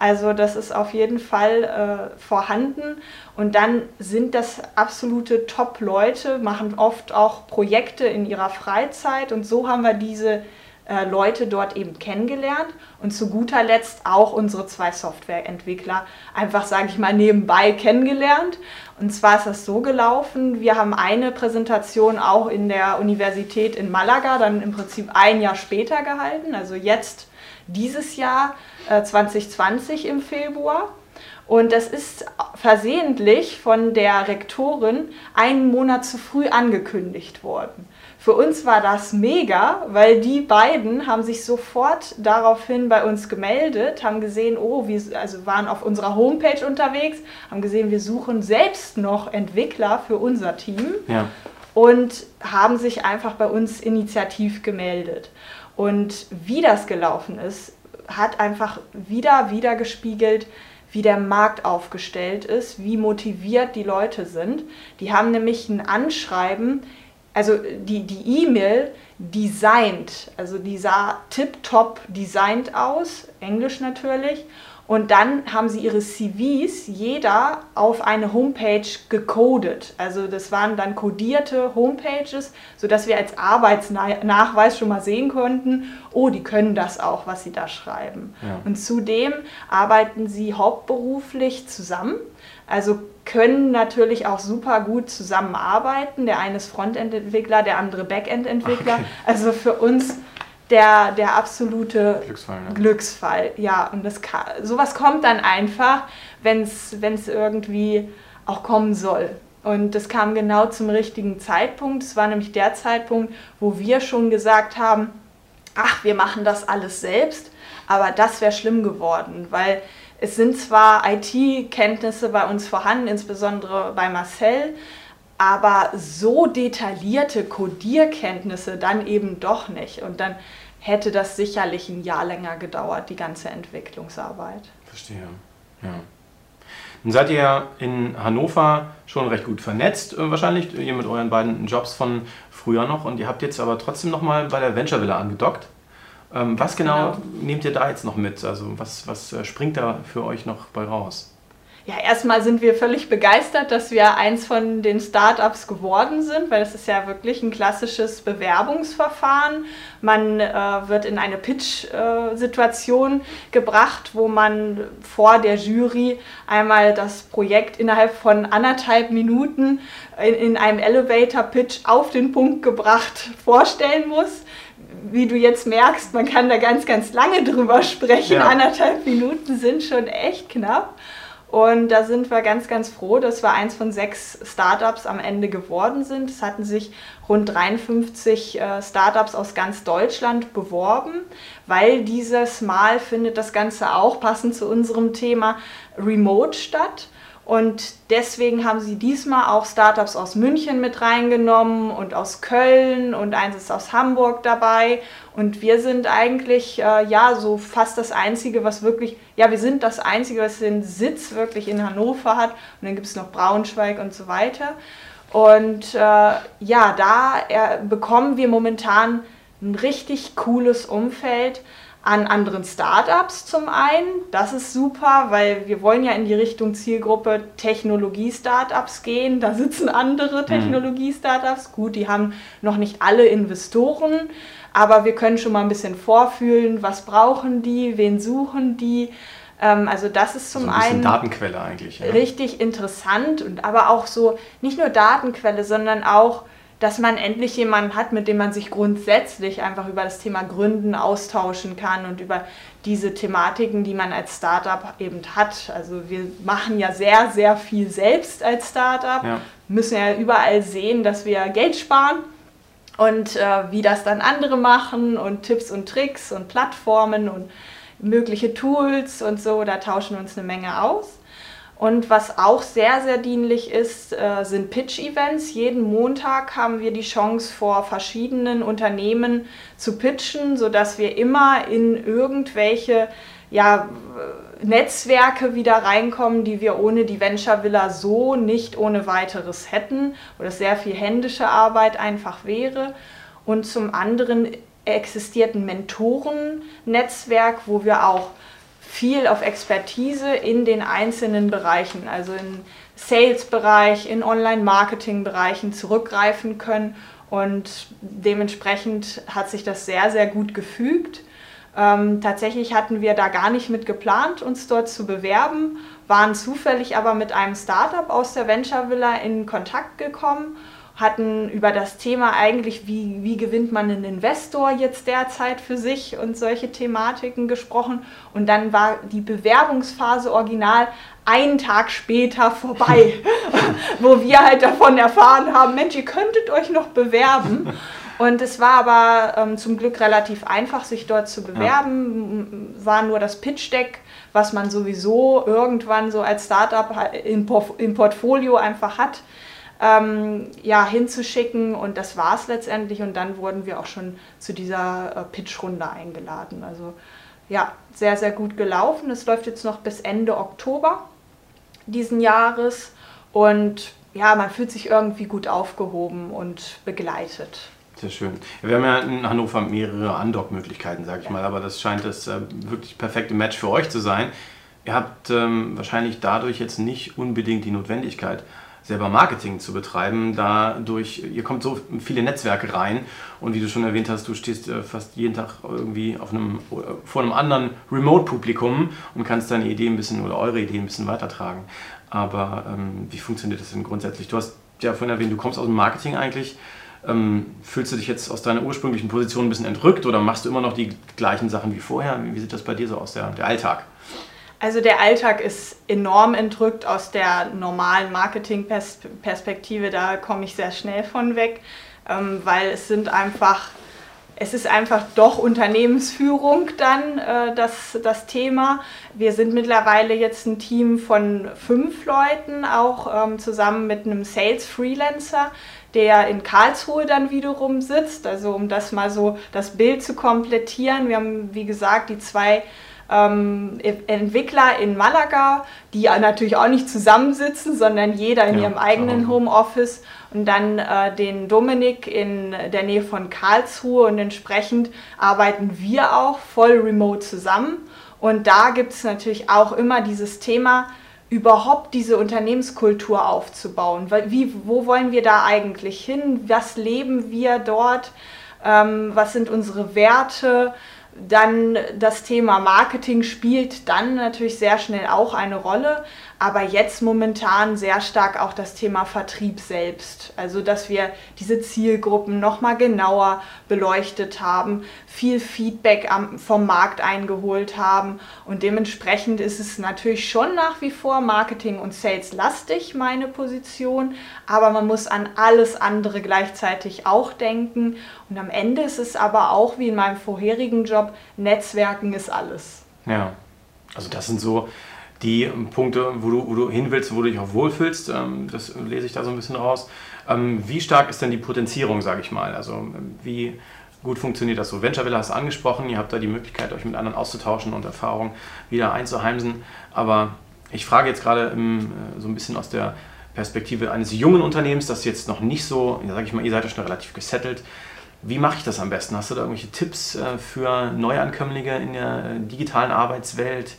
Also das ist auf jeden Fall äh, vorhanden. Und dann sind das absolute Top-Leute, machen oft auch Projekte in ihrer Freizeit. Und so haben wir diese äh, Leute dort eben kennengelernt und zu guter Letzt auch unsere zwei Softwareentwickler einfach, sage ich mal, nebenbei kennengelernt. Und zwar ist das so gelaufen, wir haben eine Präsentation auch in der Universität in Malaga, dann im Prinzip ein Jahr später gehalten, also jetzt dieses Jahr äh, 2020 im Februar. Und das ist versehentlich von der Rektorin einen Monat zu früh angekündigt worden. Für uns war das mega, weil die beiden haben sich sofort daraufhin bei uns gemeldet, haben gesehen, oh, wir also waren auf unserer Homepage unterwegs, haben gesehen, wir suchen selbst noch Entwickler für unser Team ja. und haben sich einfach bei uns initiativ gemeldet. Und wie das gelaufen ist, hat einfach wieder, wieder gespiegelt, wie der Markt aufgestellt ist, wie motiviert die Leute sind. Die haben nämlich ein Anschreiben also die die E-Mail designt, also die sah tip-top designt aus, Englisch natürlich. Und dann haben sie ihre CVs jeder auf eine Homepage gecodet. Also das waren dann codierte Homepages, sodass wir als Arbeitsnachweis schon mal sehen konnten, oh, die können das auch, was sie da schreiben. Ja. Und zudem arbeiten sie hauptberuflich zusammen. Also können natürlich auch super gut zusammenarbeiten. Der eine ist Frontend-Entwickler, der andere Backend-Entwickler. Okay. Also für uns der, der absolute Glücksfall. Ne? Glücksfall. Ja, und das kann, sowas kommt dann einfach, wenn es irgendwie auch kommen soll. Und das kam genau zum richtigen Zeitpunkt. Es war nämlich der Zeitpunkt, wo wir schon gesagt haben, ach, wir machen das alles selbst, aber das wäre schlimm geworden, weil es sind zwar IT-Kenntnisse bei uns vorhanden, insbesondere bei Marcel, aber so detaillierte Codierkenntnisse dann eben doch nicht. Und dann hätte das sicherlich ein Jahr länger gedauert, die ganze Entwicklungsarbeit. Verstehe. Ja. Nun seid ihr in Hannover schon recht gut vernetzt, äh, wahrscheinlich, ihr mit euren beiden Jobs von früher noch. Und ihr habt jetzt aber trotzdem nochmal bei der Venture Villa angedockt. Ähm, was genau, genau, nehmt ihr da jetzt noch mit? Also was, was äh, springt da für euch noch bei raus? Ja, erstmal sind wir völlig begeistert, dass wir eins von den Startups geworden sind, weil es ist ja wirklich ein klassisches Bewerbungsverfahren. Man äh, wird in eine Pitch-Situation äh, gebracht, wo man vor der Jury einmal das Projekt innerhalb von anderthalb Minuten in, in einem Elevator-Pitch auf den Punkt gebracht vorstellen muss wie du jetzt merkst, man kann da ganz, ganz lange drüber sprechen. Ja. Anderthalb Minuten sind schon echt knapp. Und da sind wir ganz, ganz froh, dass wir eins von sechs Startups am Ende geworden sind. Es hatten sich rund 53 äh, Startups aus ganz Deutschland beworben, weil dieses Mal findet das Ganze auch passend zu unserem Thema Remote statt. Und deswegen haben sie diesmal auch Startups aus München mit reingenommen und aus Köln und eins ist aus Hamburg dabei. Und wir sind eigentlich äh, ja so fast das Einzige, was wirklich, ja, wir sind das Einzige, was den Sitz wirklich in Hannover hat. Und dann gibt es noch Braunschweig und so weiter. Und äh, ja, da äh, bekommen wir momentan ein richtig cooles Umfeld an anderen Startups zum einen. Das ist super, weil wir wollen ja in die Richtung Zielgruppe Technologie-Startups gehen. Da sitzen andere mhm. Technologie-Startups. Gut, die haben noch nicht alle Investoren, aber wir können schon mal ein bisschen vorfühlen, was brauchen die, wen suchen die. Ähm, also das ist zum also ein einen Datenquelle eigentlich. Ja. Richtig interessant und aber auch so nicht nur Datenquelle, sondern auch dass man endlich jemanden hat, mit dem man sich grundsätzlich einfach über das Thema Gründen austauschen kann und über diese Thematiken, die man als Startup eben hat. Also wir machen ja sehr, sehr viel selbst als Startup, ja. müssen ja überall sehen, dass wir Geld sparen und äh, wie das dann andere machen und Tipps und Tricks und Plattformen und mögliche Tools und so, da tauschen wir uns eine Menge aus. Und was auch sehr, sehr dienlich ist, äh, sind Pitch-Events. Jeden Montag haben wir die Chance, vor verschiedenen Unternehmen zu pitchen, sodass wir immer in irgendwelche ja, Netzwerke wieder reinkommen, die wir ohne die Venture Villa so nicht ohne weiteres hätten oder sehr viel händische Arbeit einfach wäre. Und zum anderen existiert ein Mentoren-Netzwerk, wo wir auch viel auf Expertise in den einzelnen Bereichen, also im Sales-Bereich, in Online-Marketing-Bereichen zurückgreifen können. Und dementsprechend hat sich das sehr, sehr gut gefügt. Ähm, tatsächlich hatten wir da gar nicht mit geplant, uns dort zu bewerben, waren zufällig aber mit einem Startup aus der Venture Villa in Kontakt gekommen hatten über das Thema eigentlich, wie, wie gewinnt man einen Investor jetzt derzeit für sich und solche Thematiken gesprochen. Und dann war die Bewerbungsphase original einen Tag später vorbei, wo wir halt davon erfahren haben, Mensch, ihr könntet euch noch bewerben. Und es war aber ähm, zum Glück relativ einfach, sich dort zu bewerben. Ja. War nur das Pitch-Deck, was man sowieso irgendwann so als Startup im, im Portfolio einfach hat ähm, ja, hinzuschicken. Und das war es letztendlich. Und dann wurden wir auch schon zu dieser äh, Pitch-Runde eingeladen. Also ja, sehr, sehr gut gelaufen. Es läuft jetzt noch bis Ende Oktober diesen Jahres. Und ja, man fühlt sich irgendwie gut aufgehoben und begleitet. Sehr schön. Wir haben ja in Hannover mehrere Andock-Möglichkeiten, sage ich ja. mal, aber das scheint das äh, wirklich perfekte Match für euch zu sein. Ihr habt ähm, wahrscheinlich dadurch jetzt nicht unbedingt die Notwendigkeit, selber Marketing zu betreiben. Dadurch, ihr kommt so viele Netzwerke rein und wie du schon erwähnt hast, du stehst äh, fast jeden Tag irgendwie auf einem, äh, vor einem anderen Remote-Publikum und kannst deine Idee ein bisschen oder eure Idee ein bisschen weitertragen. Aber ähm, wie funktioniert das denn grundsätzlich? Du hast ja vorhin erwähnt, du kommst aus dem Marketing eigentlich. Ähm, fühlst du dich jetzt aus deiner ursprünglichen Position ein bisschen entrückt oder machst du immer noch die gleichen Sachen wie vorher? Wie sieht das bei dir so aus, der, der Alltag? Also der Alltag ist enorm entrückt aus der normalen Marketingperspektive. Da komme ich sehr schnell von weg, ähm, weil es sind einfach, es ist einfach doch Unternehmensführung dann äh, das, das Thema. Wir sind mittlerweile jetzt ein Team von fünf Leuten, auch ähm, zusammen mit einem Sales Freelancer der in Karlsruhe dann wiederum sitzt. Also um das mal so das Bild zu komplettieren. Wir haben, wie gesagt, die zwei ähm, e- Entwickler in Malaga, die natürlich auch nicht zusammensitzen, sondern jeder in ja, ihrem eigenen Homeoffice und dann äh, den Dominik in der Nähe von Karlsruhe und entsprechend arbeiten wir auch voll remote zusammen. Und da gibt es natürlich auch immer dieses Thema, überhaupt diese Unternehmenskultur aufzubauen. Wie, wo wollen wir da eigentlich hin? Was leben wir dort? Ähm, was sind unsere Werte? Dann das Thema Marketing spielt dann natürlich sehr schnell auch eine Rolle aber jetzt momentan sehr stark auch das Thema Vertrieb selbst. Also, dass wir diese Zielgruppen nochmal genauer beleuchtet haben, viel Feedback vom Markt eingeholt haben und dementsprechend ist es natürlich schon nach wie vor Marketing und Sales lastig, meine Position, aber man muss an alles andere gleichzeitig auch denken und am Ende ist es aber auch wie in meinem vorherigen Job, Netzwerken ist alles. Ja, also das sind so die Punkte, wo du, wo du hin willst, wo du dich auch wohlfühlst. Ähm, das lese ich da so ein bisschen raus. Ähm, wie stark ist denn die Potenzierung, sage ich mal? Also wie gut funktioniert das so? Venture Villa hast du angesprochen, ihr habt da die Möglichkeit, euch mit anderen auszutauschen und Erfahrungen wieder einzuheimsen. Aber ich frage jetzt gerade äh, so ein bisschen aus der Perspektive eines jungen Unternehmens, das jetzt noch nicht so, sage ich mal, ihr seid ja schon relativ gesettelt. Wie mache ich das am besten? Hast du da irgendwelche Tipps äh, für Neuankömmlinge in der äh, digitalen Arbeitswelt?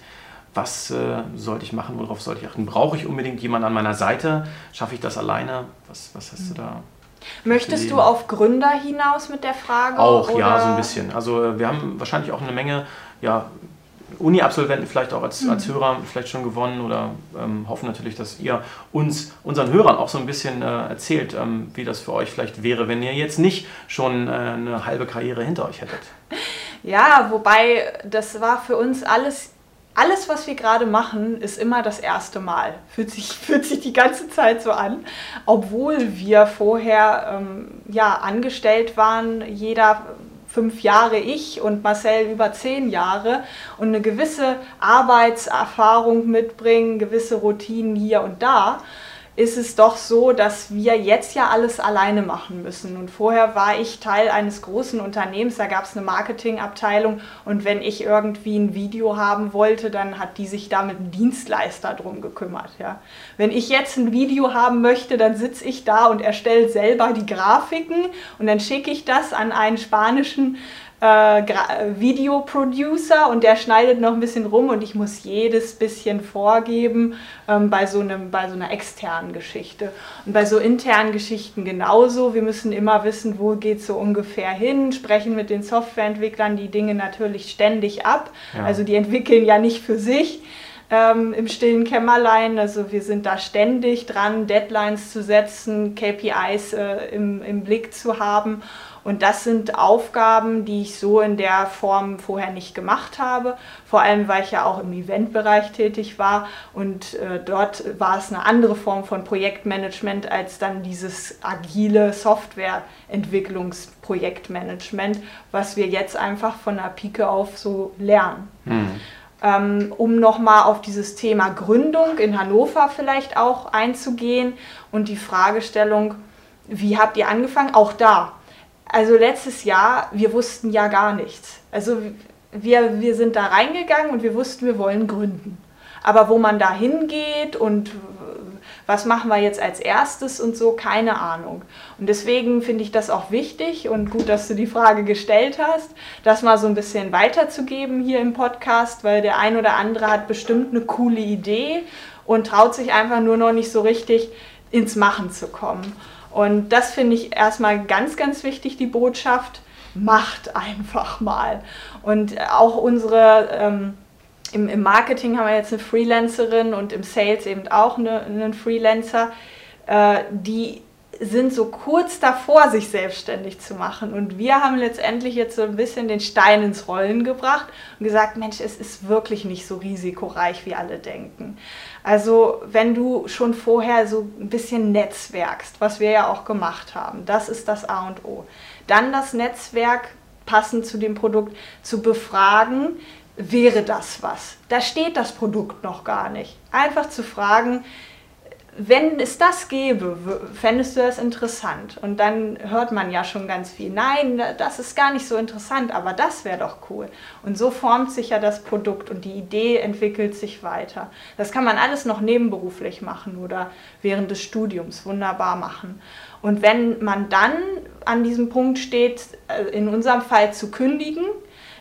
Was äh, sollte ich machen, worauf sollte ich achten? Brauche ich unbedingt jemanden an meiner Seite? Schaffe ich das alleine? Was, was hast du da? Möchtest du auf Gründer hinaus mit der Frage? Auch, oder? ja, so ein bisschen. Also äh, wir haben wahrscheinlich auch eine Menge ja, Uni-Absolventen vielleicht auch als, mhm. als Hörer vielleicht schon gewonnen oder ähm, hoffen natürlich, dass ihr uns, unseren Hörern auch so ein bisschen äh, erzählt, ähm, wie das für euch vielleicht wäre, wenn ihr jetzt nicht schon äh, eine halbe Karriere hinter euch hättet. Ja, wobei das war für uns alles alles, was wir gerade machen, ist immer das erste Mal. Fühlt sich, fühlt sich die ganze Zeit so an, obwohl wir vorher ähm, ja, angestellt waren, jeder fünf Jahre ich und Marcel über zehn Jahre und eine gewisse Arbeitserfahrung mitbringen, gewisse Routinen hier und da ist es doch so, dass wir jetzt ja alles alleine machen müssen. Und vorher war ich Teil eines großen Unternehmens, da gab es eine Marketingabteilung und wenn ich irgendwie ein Video haben wollte, dann hat die sich da mit einem Dienstleister drum gekümmert. Ja. Wenn ich jetzt ein Video haben möchte, dann sitze ich da und erstelle selber die Grafiken und dann schicke ich das an einen spanischen äh, Videoproducer und der schneidet noch ein bisschen rum und ich muss jedes bisschen vorgeben ähm, bei, so einem, bei so einer externen Geschichte. Und bei so internen Geschichten genauso. Wir müssen immer wissen, wo geht es so ungefähr hin, sprechen mit den Softwareentwicklern die Dinge natürlich ständig ab. Ja. Also die entwickeln ja nicht für sich. Ähm, im stillen Kämmerlein. Also wir sind da ständig dran, Deadlines zu setzen, KPIs äh, im, im Blick zu haben. Und das sind Aufgaben, die ich so in der Form vorher nicht gemacht habe. Vor allem, weil ich ja auch im Eventbereich tätig war. Und äh, dort war es eine andere Form von Projektmanagement als dann dieses agile Softwareentwicklungsprojektmanagement, was wir jetzt einfach von der Pike auf so lernen. Mhm. Um nochmal auf dieses Thema Gründung in Hannover vielleicht auch einzugehen und die Fragestellung, wie habt ihr angefangen? Auch da also letztes Jahr, wir wussten ja gar nichts. Also wir, wir sind da reingegangen und wir wussten, wir wollen gründen. Aber wo man da hingeht und was machen wir jetzt als erstes und so, keine Ahnung. Und deswegen finde ich das auch wichtig und gut, dass du die Frage gestellt hast, das mal so ein bisschen weiterzugeben hier im Podcast, weil der ein oder andere hat bestimmt eine coole Idee und traut sich einfach nur noch nicht so richtig ins Machen zu kommen. Und das finde ich erstmal ganz, ganz wichtig, die Botschaft, macht einfach mal. Und auch unsere, ähm, im, im, Marketing haben wir jetzt eine Freelancerin und im Sales eben auch eine, einen Freelancer, äh, die sind so kurz davor, sich selbstständig zu machen. Und wir haben letztendlich jetzt so ein bisschen den Stein ins Rollen gebracht und gesagt, Mensch, es ist wirklich nicht so risikoreich, wie alle denken. Also wenn du schon vorher so ein bisschen netzwerkst, was wir ja auch gemacht haben, das ist das A und O. Dann das Netzwerk passend zu dem Produkt zu befragen, wäre das was? Da steht das Produkt noch gar nicht. Einfach zu fragen, wenn es das gäbe, fändest du das interessant? Und dann hört man ja schon ganz viel, nein, das ist gar nicht so interessant, aber das wäre doch cool. Und so formt sich ja das Produkt und die Idee entwickelt sich weiter. Das kann man alles noch nebenberuflich machen oder während des Studiums wunderbar machen. Und wenn man dann an diesem Punkt steht, äh, in unserem Fall zu kündigen,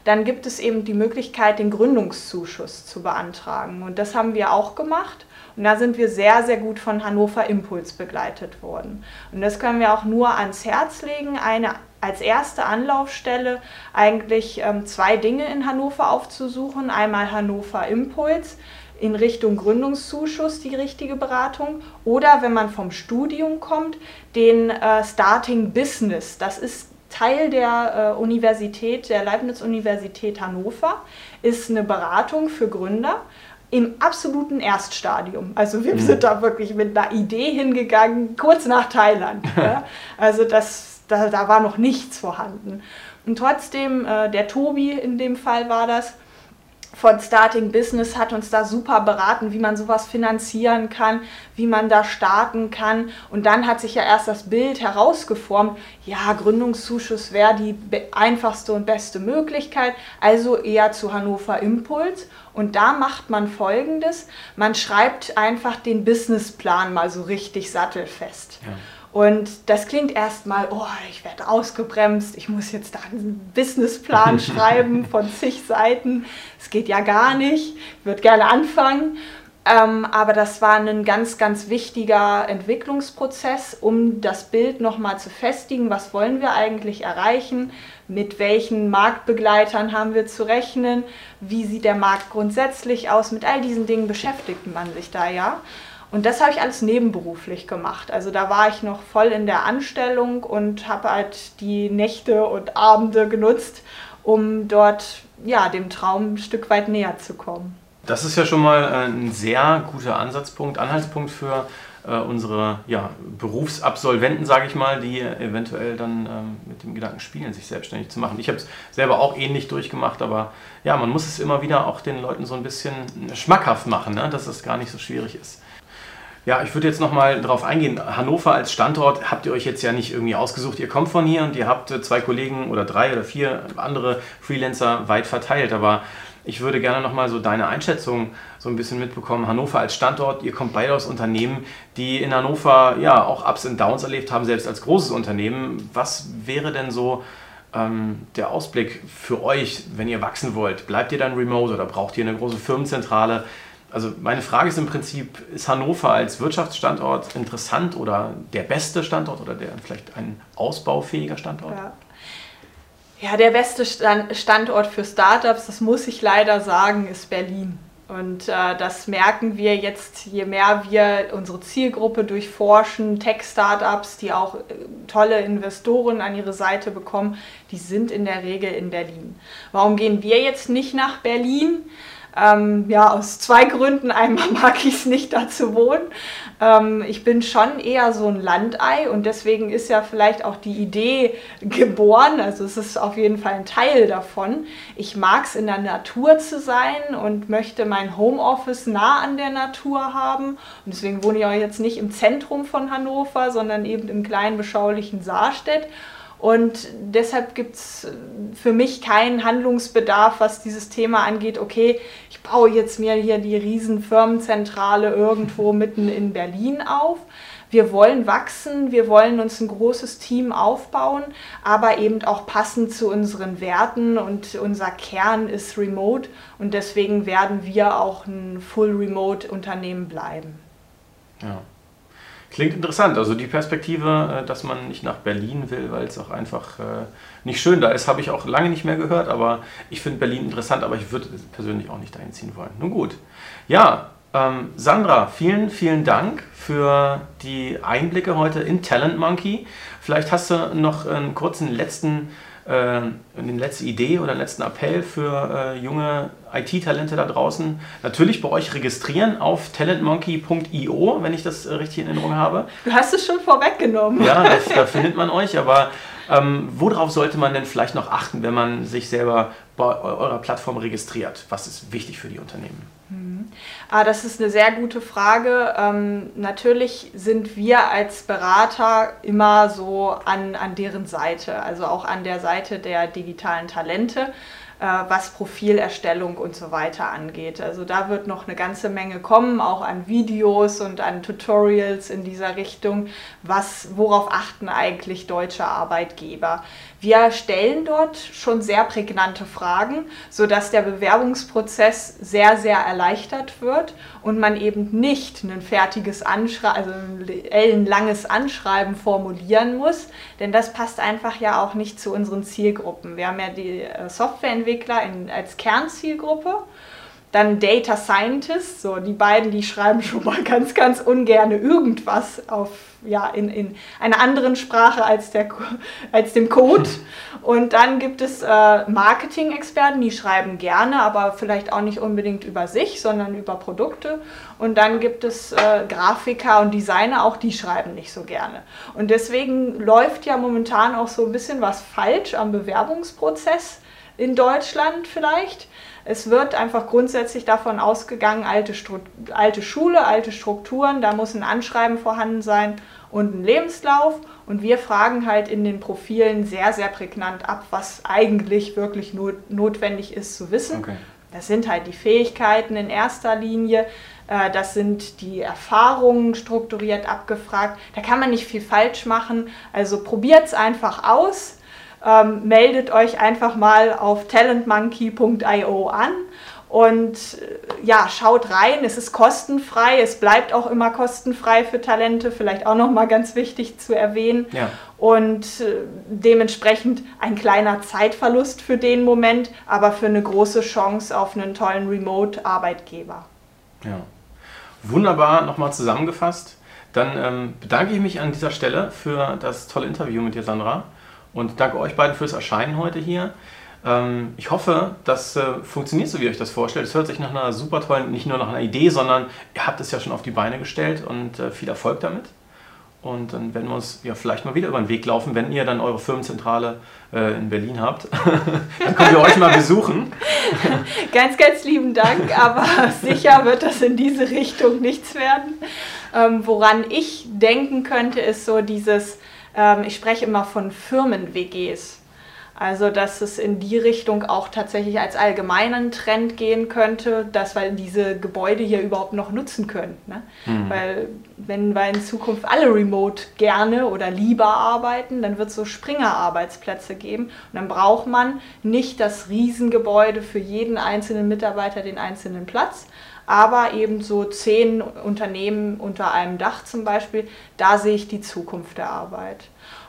dann gibt es eben die Möglichkeit, den Gründungszuschuss zu beantragen. Und das haben wir auch gemacht. Und da sind wir sehr, sehr gut von Hannover Impuls begleitet worden. Und das können wir auch nur ans Herz legen, eine als erste Anlaufstelle eigentlich ähm, zwei Dinge in Hannover aufzusuchen. Einmal Hannover Impuls in Richtung Gründungszuschuss die richtige Beratung oder wenn man vom Studium kommt, den äh, Starting Business. Das ist Teil der äh, Universität, der Leibniz-Universität Hannover, ist eine Beratung für Gründer im absoluten Erststadium. Also wir mhm. sind da wirklich mit einer Idee hingegangen, kurz nach Thailand. ja. Also das, da, da war noch nichts vorhanden. Und trotzdem, äh, der Tobi in dem Fall war das, von Starting Business hat uns da super beraten, wie man sowas finanzieren kann, wie man da starten kann. Und dann hat sich ja erst das Bild herausgeformt, ja, Gründungszuschuss wäre die einfachste und beste Möglichkeit, also eher zu Hannover Impuls. Und da macht man Folgendes, man schreibt einfach den Businessplan mal so richtig sattelfest. Ja. Und das klingt erstmal, oh, ich werde ausgebremst, ich muss jetzt da einen Businessplan schreiben von zig Seiten. Es geht ja gar nicht, ich würde gerne anfangen. Ähm, aber das war ein ganz, ganz wichtiger Entwicklungsprozess, um das Bild nochmal zu festigen. Was wollen wir eigentlich erreichen? Mit welchen Marktbegleitern haben wir zu rechnen? Wie sieht der Markt grundsätzlich aus? Mit all diesen Dingen beschäftigt man sich da ja. Und das habe ich alles nebenberuflich gemacht. Also da war ich noch voll in der Anstellung und habe halt die Nächte und Abende genutzt, um dort ja, dem Traum ein Stück weit näher zu kommen. Das ist ja schon mal äh, ein sehr guter Ansatzpunkt, Anhaltspunkt für äh, unsere ja, Berufsabsolventen, sage ich mal, die eventuell dann ähm, mit dem Gedanken spielen, sich selbstständig zu machen. Ich habe es selber auch ähnlich durchgemacht, aber ja, man muss es immer wieder auch den Leuten so ein bisschen schmackhaft machen, ne? dass es gar nicht so schwierig ist. Ja, ich würde jetzt nochmal darauf eingehen. Hannover als Standort habt ihr euch jetzt ja nicht irgendwie ausgesucht. Ihr kommt von hier und ihr habt äh, zwei Kollegen oder drei oder vier andere Freelancer weit verteilt. Aber ich würde gerne nochmal so deine Einschätzung so ein bisschen mitbekommen. Hannover als Standort, ihr kommt beide aus Unternehmen, die in Hannover ja auch Ups und Downs erlebt haben, selbst als großes Unternehmen. Was wäre denn so ähm, der Ausblick für euch, wenn ihr wachsen wollt? Bleibt ihr dann remote oder braucht ihr eine große Firmenzentrale? Also meine Frage ist im Prinzip, ist Hannover als Wirtschaftsstandort interessant oder der beste Standort oder der vielleicht ein ausbaufähiger Standort? Ja. Ja, der beste Standort für Startups, das muss ich leider sagen, ist Berlin. Und äh, das merken wir jetzt, je mehr wir unsere Zielgruppe durchforschen, Tech-Startups, die auch äh, tolle Investoren an ihre Seite bekommen, die sind in der Regel in Berlin. Warum gehen wir jetzt nicht nach Berlin? Ähm, ja, aus zwei Gründen. Einmal mag ich es nicht da zu wohnen. Ähm, ich bin schon eher so ein Landei und deswegen ist ja vielleicht auch die Idee geboren. Also es ist auf jeden Fall ein Teil davon. Ich mag es in der Natur zu sein und möchte mein Homeoffice nah an der Natur haben. Und deswegen wohne ich auch jetzt nicht im Zentrum von Hannover, sondern eben im kleinen beschaulichen Saarstedt. Und deshalb gibt es für mich keinen Handlungsbedarf, was dieses Thema angeht. Okay, ich baue jetzt mir hier die riesen Firmenzentrale irgendwo mitten in Berlin auf. Wir wollen wachsen, wir wollen uns ein großes Team aufbauen, aber eben auch passend zu unseren Werten und unser Kern ist Remote und deswegen werden wir auch ein Full Remote Unternehmen bleiben. Ja. Klingt interessant. Also die Perspektive, äh, dass man nicht nach Berlin will, weil es auch einfach äh, nicht schön da ist, habe ich auch lange nicht mehr gehört. Aber ich finde Berlin interessant, aber ich würde persönlich auch nicht dahin ziehen wollen. Nun gut. Ja, Ähm, Sandra, vielen, vielen Dank für die Einblicke heute in Talent Monkey. Vielleicht hast du noch einen kurzen letzten, eine letzte Idee oder einen letzten Appell für äh, junge IT-Talente da draußen. Natürlich bei euch registrieren auf talentmonkey.io, wenn ich das äh, richtig in Erinnerung habe. Du hast es schon vorweggenommen. Ja, das, da findet man euch, aber ähm, worauf sollte man denn vielleicht noch achten, wenn man sich selber bei eurer Plattform registriert? Was ist wichtig für die Unternehmen? Ah, das ist eine sehr gute Frage. Ähm, natürlich sind wir als Berater immer so an, an deren Seite, also auch an der Seite der digitalen Talente. Äh, was Profilerstellung und so weiter angeht. Also da wird noch eine ganze Menge kommen, auch an Videos und an Tutorials in dieser Richtung. Was, worauf achten eigentlich deutsche Arbeitgeber? Wir stellen dort schon sehr prägnante Fragen, sodass der Bewerbungsprozess sehr, sehr erleichtert wird und man eben nicht ein fertiges Anschreiben, also ein ellenlanges Anschreiben formulieren muss, denn das passt einfach ja auch nicht zu unseren Zielgruppen. Wir haben ja die äh, Softwareentwickler in, als Kernzielgruppe dann Data Scientists, so die beiden, die schreiben schon mal ganz, ganz ungern irgendwas auf, ja, in, in einer anderen Sprache als, der, als dem Code. Und dann gibt es äh, Marketing-Experten, die schreiben gerne, aber vielleicht auch nicht unbedingt über sich, sondern über Produkte. Und dann gibt es äh, Grafiker und Designer, auch die schreiben nicht so gerne. Und deswegen läuft ja momentan auch so ein bisschen was falsch am Bewerbungsprozess in Deutschland vielleicht es wird einfach grundsätzlich davon ausgegangen, alte, alte Schule, alte Strukturen, da muss ein Anschreiben vorhanden sein und ein Lebenslauf. Und wir fragen halt in den Profilen sehr, sehr prägnant ab, was eigentlich wirklich not notwendig ist zu wissen. Okay. Das sind halt die Fähigkeiten in erster Linie, äh, das sind die Erfahrungen strukturiert abgefragt. Da kann man nicht viel falsch machen. Also probiert es einfach aus ähm, meldet euch einfach mal auf talentmonkey.io an und äh, ja, schaut rein. Es ist kostenfrei. Es bleibt auch immer kostenfrei für Talente. Vielleicht auch noch mal ganz wichtig zu erwähnen. Ja. Und äh, dementsprechend ein kleiner Zeitverlust für den Moment, aber für eine große Chance auf einen tollen Remote-Arbeitgeber. Ja. Wunderbar nochmal zusammengefasst. Dann ähm, bedanke ich mich an dieser Stelle für das tolle Interview mit dir, Sandra. Und danke euch beiden fürs Erscheinen heute hier. Ähm, ich hoffe, das äh, funktioniert so, wie ihr euch das vorstellt. Es hört sich nach einer super tollen, nicht nur nach einer Idee, sondern ihr habt es ja schon auf die Beine gestellt und äh, viel Erfolg damit. Und dann werden wir uns ja vielleicht mal wieder über den Weg laufen, wenn ihr dann eure Firmenzentrale äh, in Berlin habt. dann können wir euch mal besuchen. ganz, ganz lieben Dank, aber sicher wird das in diese Richtung nichts werden. Ähm, woran ich denken könnte, ist so dieses ähm, ich spreche immer von Firmen-WGs. Also, dass es in die Richtung auch tatsächlich als allgemeinen Trend gehen könnte, dass wir diese Gebäude hier überhaupt noch nutzen können. Ne? Mhm. Weil, wenn wir in Zukunft alle remote gerne oder lieber arbeiten, dann wird es so Springer-Arbeitsplätze geben. Und dann braucht man nicht das Riesengebäude für jeden einzelnen Mitarbeiter den einzelnen Platz, aber eben so zehn Unternehmen unter einem Dach zum Beispiel, da sehe ich die Zukunft der Arbeit.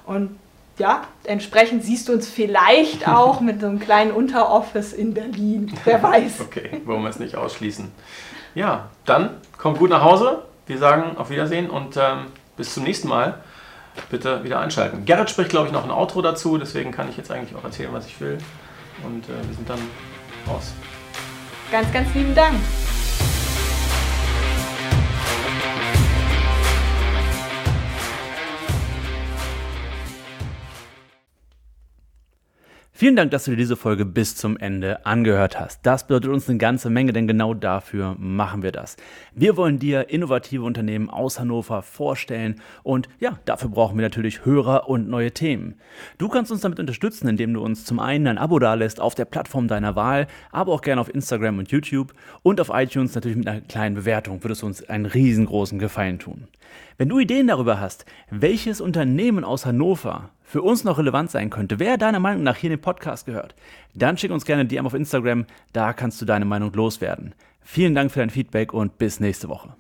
Und ja, entsprechend siehst du uns vielleicht auch mit so einem kleinen Unteroffice in Berlin. Wer weiß. Okay, wollen wir es nicht ausschließen. Ja, dann kommt gut nach Hause. Wir sagen auf Wiedersehen und ähm, bis zum nächsten Mal. Bitte wieder einschalten. Gerrit spricht, glaube ich, noch ein Outro dazu, deswegen kann ich jetzt eigentlich auch erzählen, was ich will. Und äh, wir sind dann raus. Ganz, ganz lieben Dank. Vielen Dank, dass du dir diese Folge bis zum Ende angehört hast. Das bedeutet uns eine ganze Menge, denn genau dafür machen wir das. Wir wollen dir innovative Unternehmen aus Hannover vorstellen und ja, dafür brauchen wir natürlich Hörer und neue Themen. Du kannst uns damit unterstützen, indem du uns zum einen ein Abo dalässt auf der Plattform deiner Wahl, aber auch gerne auf Instagram und YouTube und auf iTunes natürlich mit einer kleinen Bewertung. Würdest du uns einen riesengroßen Gefallen tun. Wenn du Ideen darüber hast, welches Unternehmen aus Hannover für uns noch relevant sein könnte, wer deiner Meinung nach hier in den Podcast gehört, dann schick uns gerne DM auf Instagram, da kannst du deine Meinung loswerden. Vielen Dank für dein Feedback und bis nächste Woche.